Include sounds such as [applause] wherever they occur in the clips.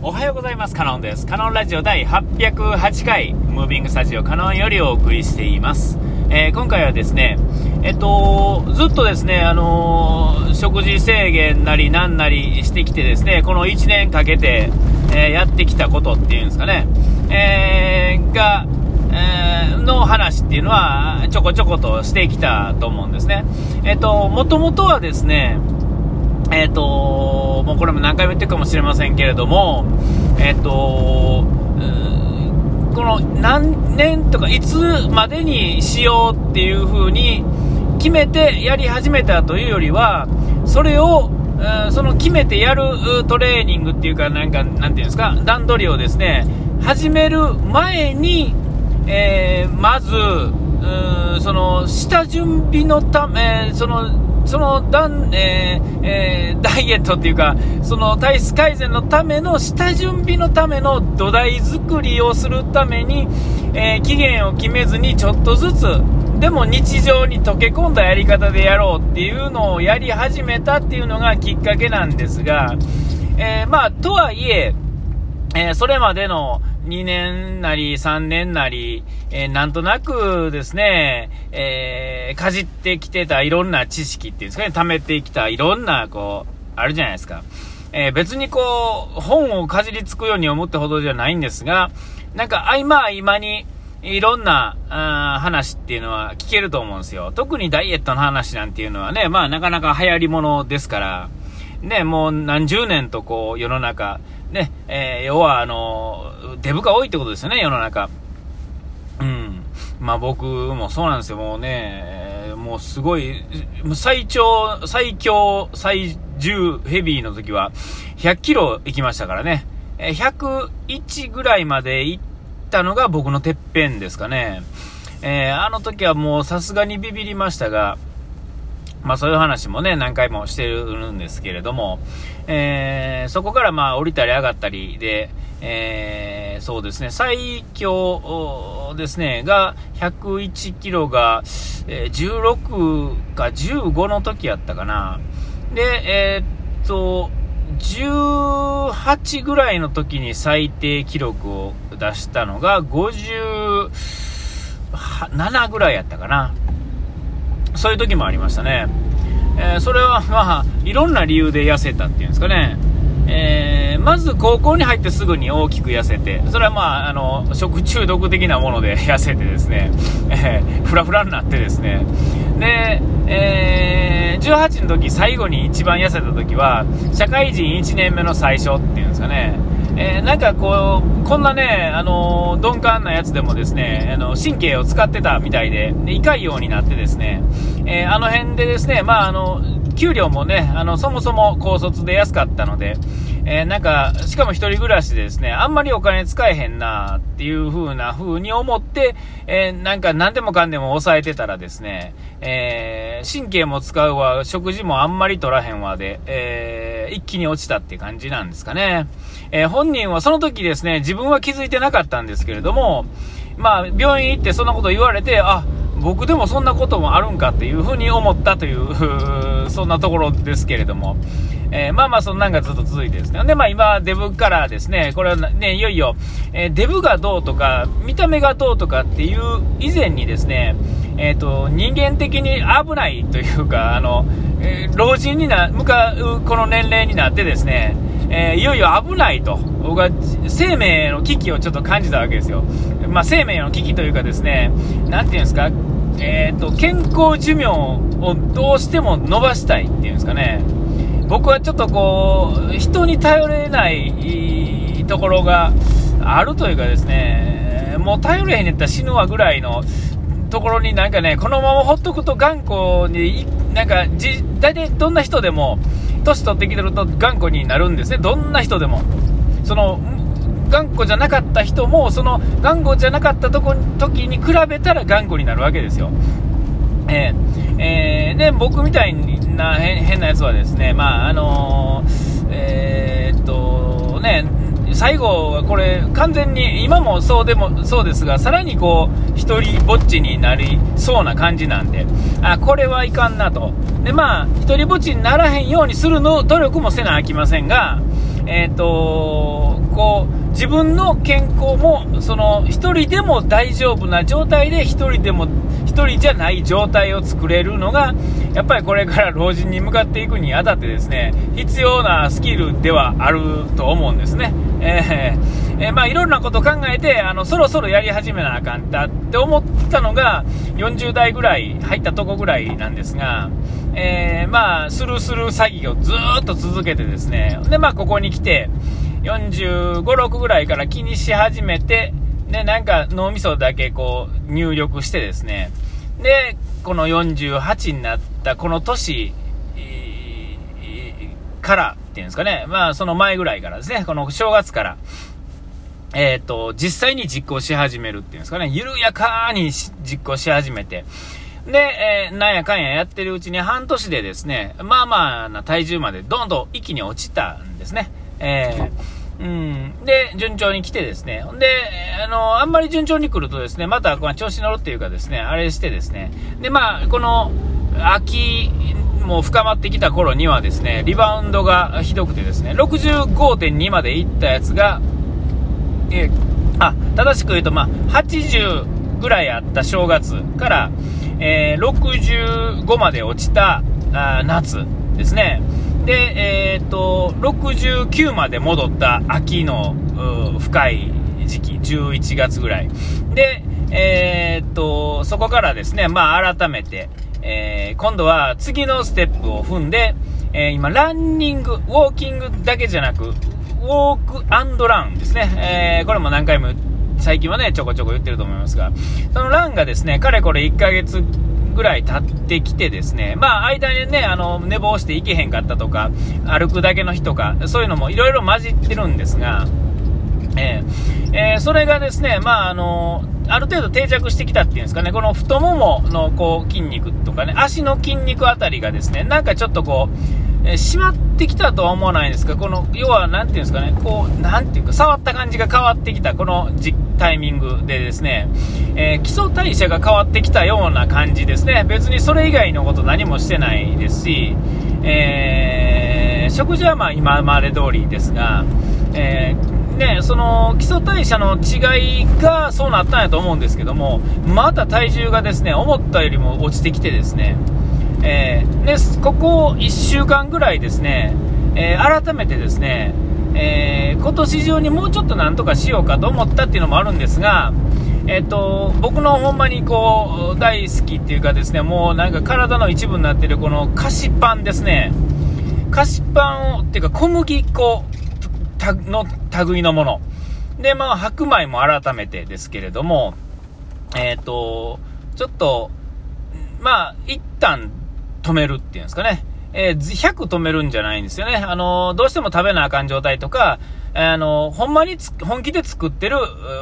おはようございます。カノンです。カノンラジオ第808回、ムービングスタジオカノンよりお送りしています。えー、今回はですね、えっと、ずっとですね、あのー、食事制限なりなんなりしてきてですね、この1年かけて、えー、やってきたことっていうんですかね、えが、えの話っていうのは、ちょこちょことしてきたと思うんですね。えっと、もともとはですね、えっ、ー、ともうこれも何回も言ってるかもしれませんけれども、えっ、ー、とこの何年とかいつまでにしようっていう風に決めてやり始めたというよりは、それを、その決めてやるトレーニングっていうか、なんか、なんていうんですか、段取りをですね、始める前に、えー、まず、その下準備のため、そのそのダン、えーえー、ダイエットっていうか、その体質改善のための下準備のための土台作りをするために、えー、期限を決めずにちょっとずつ、でも日常に溶け込んだやり方でやろうっていうのをやり始めたっていうのがきっかけなんですが、えー、まあ、とはいえ、えー、それまでの2年なり3年なり、えー、なんとなくですね、えー、かじってきてたいろんな知識っていうんですかね、貯めてきたいろんな、こう、あるじゃないですか。えー、別にこう、本をかじりつくように思ったほどじゃないんですが、なんか合間合間に、いろんなあ話っていうのは聞けると思うんですよ。特にダイエットの話なんていうのはね、まあなかなか流行り物ですから、ね、もう何十年とこう世の中、ね、えー、要はあの、デブが多いってことですよね、世の中。うん。まあ僕もそうなんですよ、もうね、もうすごい、最長、最強、最重ヘビーの時は100キロ行きましたからね。101ぐらいまで行ったのが僕のてっぺんですかね。えー、あの時はもうさすがにビビりましたが、まあそういう話もね、何回もしてるんですけれども、えー、そこからまあ降りたり上がったりで、えー、そうですね、最強ですね、が101キロが、え、16か15の時やったかな。で、えー、っと、18ぐらいの時に最低記録を出したのが57ぐらいやったかな。そういう時もありましたね。えー、それはまあ、いろんな理由で痩せたっていうんですかね。えー、まず高校に入ってすぐに大きく痩せて、それはまあ、あの、食中毒的なもので痩せてですね、えー、フラフラになってですね、で、えー、18の時最後に一番痩せた時は、社会人1年目の最初っていうんですかね、えー、なんかこう、こんなね、あの、鈍感なやつでもですね、あの、神経を使ってたみたいで、で胃ようになってですね、えー、あの辺でですね、まあ、あの、給料もね、あの、そもそも高卒で安かったので、えー、なんか、しかも一人暮らしでですね、あんまりお金使えへんなっていう風な風に思って、えー、なんか何でもかんでも抑えてたらですね、えー、神経も使うわ、食事もあんまり取らへんわで、え一気に落ちたって感じなんですかね。え本人はその時ですね、自分は気づいてなかったんですけれども、まあ、病院行ってそんなこと言われて、あ、僕でもそんなこともあるんかっていうふうに思ったという [laughs] そんなところですけれども、えー、まあまあそんなんがずっと続いてですね。で、まあ今、デブからですね、これはね、いよいよ、えー、デブがどうとか、見た目がどうとかっていう以前にですね、え、ー、と、人間的に危ないというか、あの、え老人にな、向かうこの年齢になってですね、えいよいよ危ないと、僕は生命の危機をちょっと感じたわけですよ。まあ生命の危機というかですね、なんていうんですか、えっ、と、健康寿命をどうしても伸ばしたいっていうんですかね。僕はちょっとこう、人に頼れないところがあるというかですね、もう頼れへんやったら死ぬわぐらいのところになんかね、このままほっとくと頑固に、なんかじ、大体どんな人でも、年取ってきてると頑固になるんですね、どんな人でも。その頑固じゃなかった人も、その頑固じゃなかったとこ時に比べたら頑固になるわけですよ。えー、えー、で、僕みたいな変なやつはですね、まあ、あのー、え、っと、ね、最後はこれ、完全に、今もそうでも、そうですが、さらにこう、一人ぼっちになりそうな感じなんで、あ、これはいかんなと。で、まあ、一人ぼっちにならへんようにするの、努力もせなあきませんが、えっ、と、こう、自分の健康も、その、一人でも大丈夫な状態で、一人でも、一人じゃない状態を作れるのが、やっぱりこれから老人に向かっていくにあたってですね、必要なスキルではあると思うんですね。えー、えー、まあいろんなこと考えて、あの、そろそろやり始めなあかんだって思ったのが、40代ぐらい、入ったとこぐらいなんですが、えー、まあ、スルスル詐欺をずっと続けてですね、で、まあここに来て、45、6ぐらいから気にし始めて、で、なんか脳みそだけこう入力してですね、で、この48になったこの年、からっていうんですかね、まあその前ぐらいからですね、この正月から、えっ、ー、と、実際に実行し始めるっていうんですかね、緩やかに実行し始めて、で、えー、なんやかんややってるうちに半年でですね、まあまあな体重までどんどん一気に落ちたんですね。えー、うん。で、順調に来てですね。で、あの、あんまり順調に来るとですね、また、この調子乗るっていうかですね、あれしてですね。で、まあ、この、秋も深まってきた頃にはですね、リバウンドがひどくてですね、65.2までいったやつが、えあ、正しく言うと、まあ、80ぐらいあった正月から、えー、65まで落ちたあ夏ですね。で、えー、っと、69まで戻った秋の深い時期、11月ぐらい。で、えー、っと、そこからですね、まあ改めて、えー、今度は次のステップを踏んで、えー、今、ランニング、ウォーキングだけじゃなく、ウォークランですね。えー、これも何回も、最近はね、ちょこちょこ言ってると思いますが、そのランがですね、かれこれ1ヶ月ぐらい経ってきてですね、まあ、間にね、あの、寝坊して行けへんかったとか、歩くだけの日とか、そういうのもいろいろ混じってるんですが、えー、えー、それがですね、まあ、あの、ある程度定着してきたっていうんですかね、この太もものこう筋肉とかね、足の筋肉あたりがですね、なんかちょっとこう、えー、締まってきたとは思わないんですか、この、要は、なんていうんですかね、こう、なていうか、触った感じが変わってきた、このタイミングでですね、えー、基礎代謝が変わってきたような感じですね。別にそれ以外のこと何もしてないですし、えー、食事はま今まで通りですが、えー、ね、その基礎代謝の違いがそうなったんやと思うんですけども、また体重がですね、思ったよりも落ちてきてですね、えー、で、ここ1週間ぐらいですね、えー、改めてですね、えー、今年中にもうちょっとなんとかしようかと思ったっていうのもあるんですが、えっ、ー、と、僕のほんまにこう、大好きっていうかですね、もうなんか体の一部になってるこの菓子パンですね。菓子パンを、っていうか小麦粉の類のもの。で、まあ、白米も改めてですけれども、えっ、ー、と、ちょっと、まあ、一旦止めるっていうんですかね。えー、100止めるんじゃないんですよね。あの、どうしても食べなあかん状態とか、あの、ほんまに本気で作ってる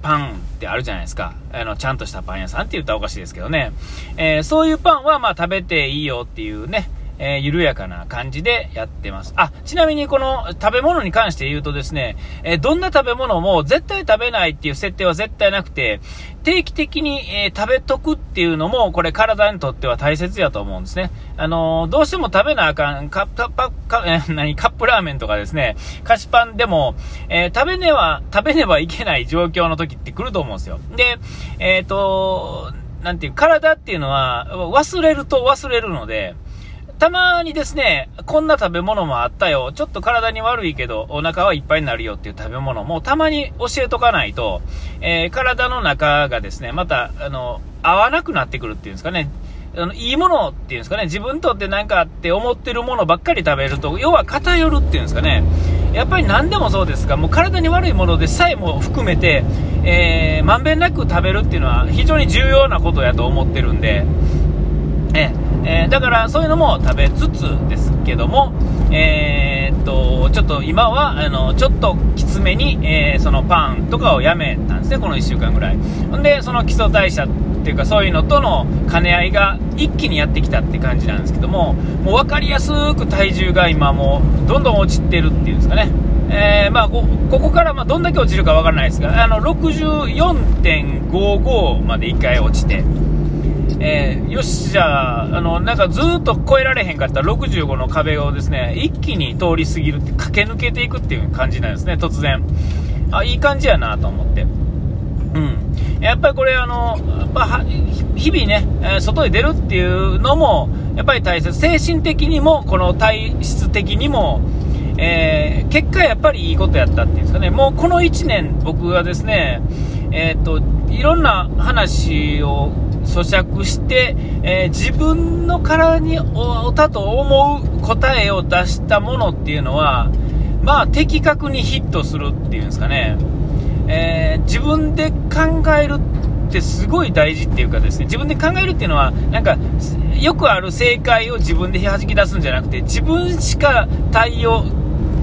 パンってあるじゃないですか。あの、ちゃんとしたパン屋さんって言ったらおかしいですけどね。えー、そういうパンはまあ食べていいよっていうね、えー、緩やかな感じでやってます。あ、ちなみにこの食べ物に関して言うとですね、えー、どんな食べ物も絶対食べないっていう設定は絶対なくて、定期的に、えー、食べとくっていうのも、これ体にとっては大切やと思うんですね。あのどうしても食べなあかん、カップ、カえ何、カップラーメンとかですね、菓子パンでも、え食べねば、食べねばいけない状況の時って来ると思うんですよ。で、えっ、と、なんていう、体っていうのは忘れると忘れるので、たまにですね、こんな食べ物もあったよ。ちょっと体に悪いけど、お腹はいっぱいになるよっていう食べ物もたまに教えとかないと、えー、体の中がですね、また、あの、合わなくなってくるっていうんですかね。あの、いいものっていうんですかね、自分とってなんかって思ってるものばっかり食べると、要は偏るっていうんですかね。やっぱり何でもそうですが、もう体に悪いものでさえも含めて、えー、まんべんなく食べるっていうのは非常に重要なことやと思ってるんで、ええー、だからそういうのも食べつつですけども、えー、っと、ちょっと今は、あの、ちょっときつめに、えー、そのパンとかをやめたんですね、この1週間ぐらい。んで、その基礎代謝っていうかそういうのとの兼ね合いが一気にやってきたって感じなんですけども、もう分かりやすく体重が今もうどんどん落ちてるっていうんですかね。えー、まあこ、こからまどんだけ落ちるか分からないですが、あの、64.55まで1回落ちて、えー、よし、じゃあ、あの、なんかずっと超えられへんかった65の壁をですね、一気に通り過ぎるって、駆け抜けていくっていう感じなんですね、突然。あ、いい感じやなと思って。うん。やっぱりこれ、あの、やっぱ日々ね、外に出るっていうのも、やっぱり大切。精神的にも、この体質的にも、えー、結果やっぱりいいことやったっていうんですかね。もうこの1年、僕はですね、えっ、と、いろんな話を咀嚼して、えー、自分の体におたと思う答えを出したものっていうのは、まあ、的確にヒットするっていうんですかね、えー、自分で考えるってすごい大事っていうかですね、自分で考えるっていうのは、なんか、よくある正解を自分で弾き出すんじゃなくて、自分しか対応、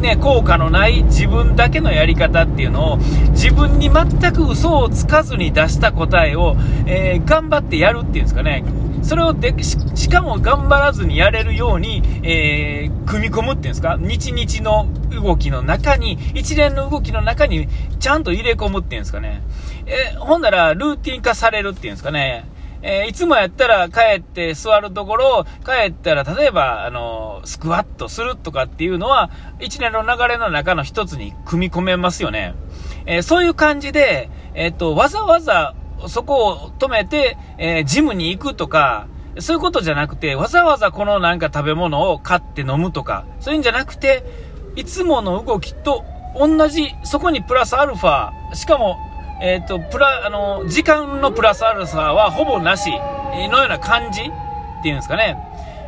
ね、効果のない自分だけのやり方っていうのを自分に全く嘘をつかずに出した答えを、えー、頑張ってやるっていうんですかね。それをでしかも頑張らずにやれるように、えー、組み込むっていうんですか、日々の動きの中に、一連の動きの中にちゃんと入れ込むっていうんですかね。えー、ほんならルーティン化されるっていうんですかね。えー、いつもやったら帰って座るところを、帰ったら例えば、あの、スクワットするとかっていうのは、一年の流れの中の一つに組み込めますよね。えー、そういう感じで、えっ、と、わざわざそこを止めて、え、ジムに行くとか、そういうことじゃなくて、わざわざこのなんか食べ物を買って飲むとか、そういうんじゃなくて、いつもの動きと同じ、そこにプラスアルファ、しかもえっ、ー、と、プラ、あの、時間のプラスアルファはほぼなしのような感じっていうんですかね。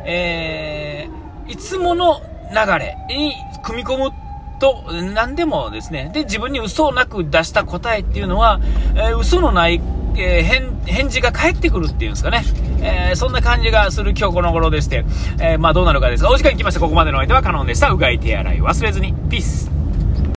えー、いつもの流れに組み込むと何でもですね、で、自分に嘘をなく出した答えっていうのは、えー、嘘のない、えー、返返事が返ってくるっていうんですかね。えー、そんな感じがする今日この頃でして、えー、まあどうなるかですが、お時間来ました。ここまでのお相手はカノンでした。うがい手洗い忘れずに。ピース。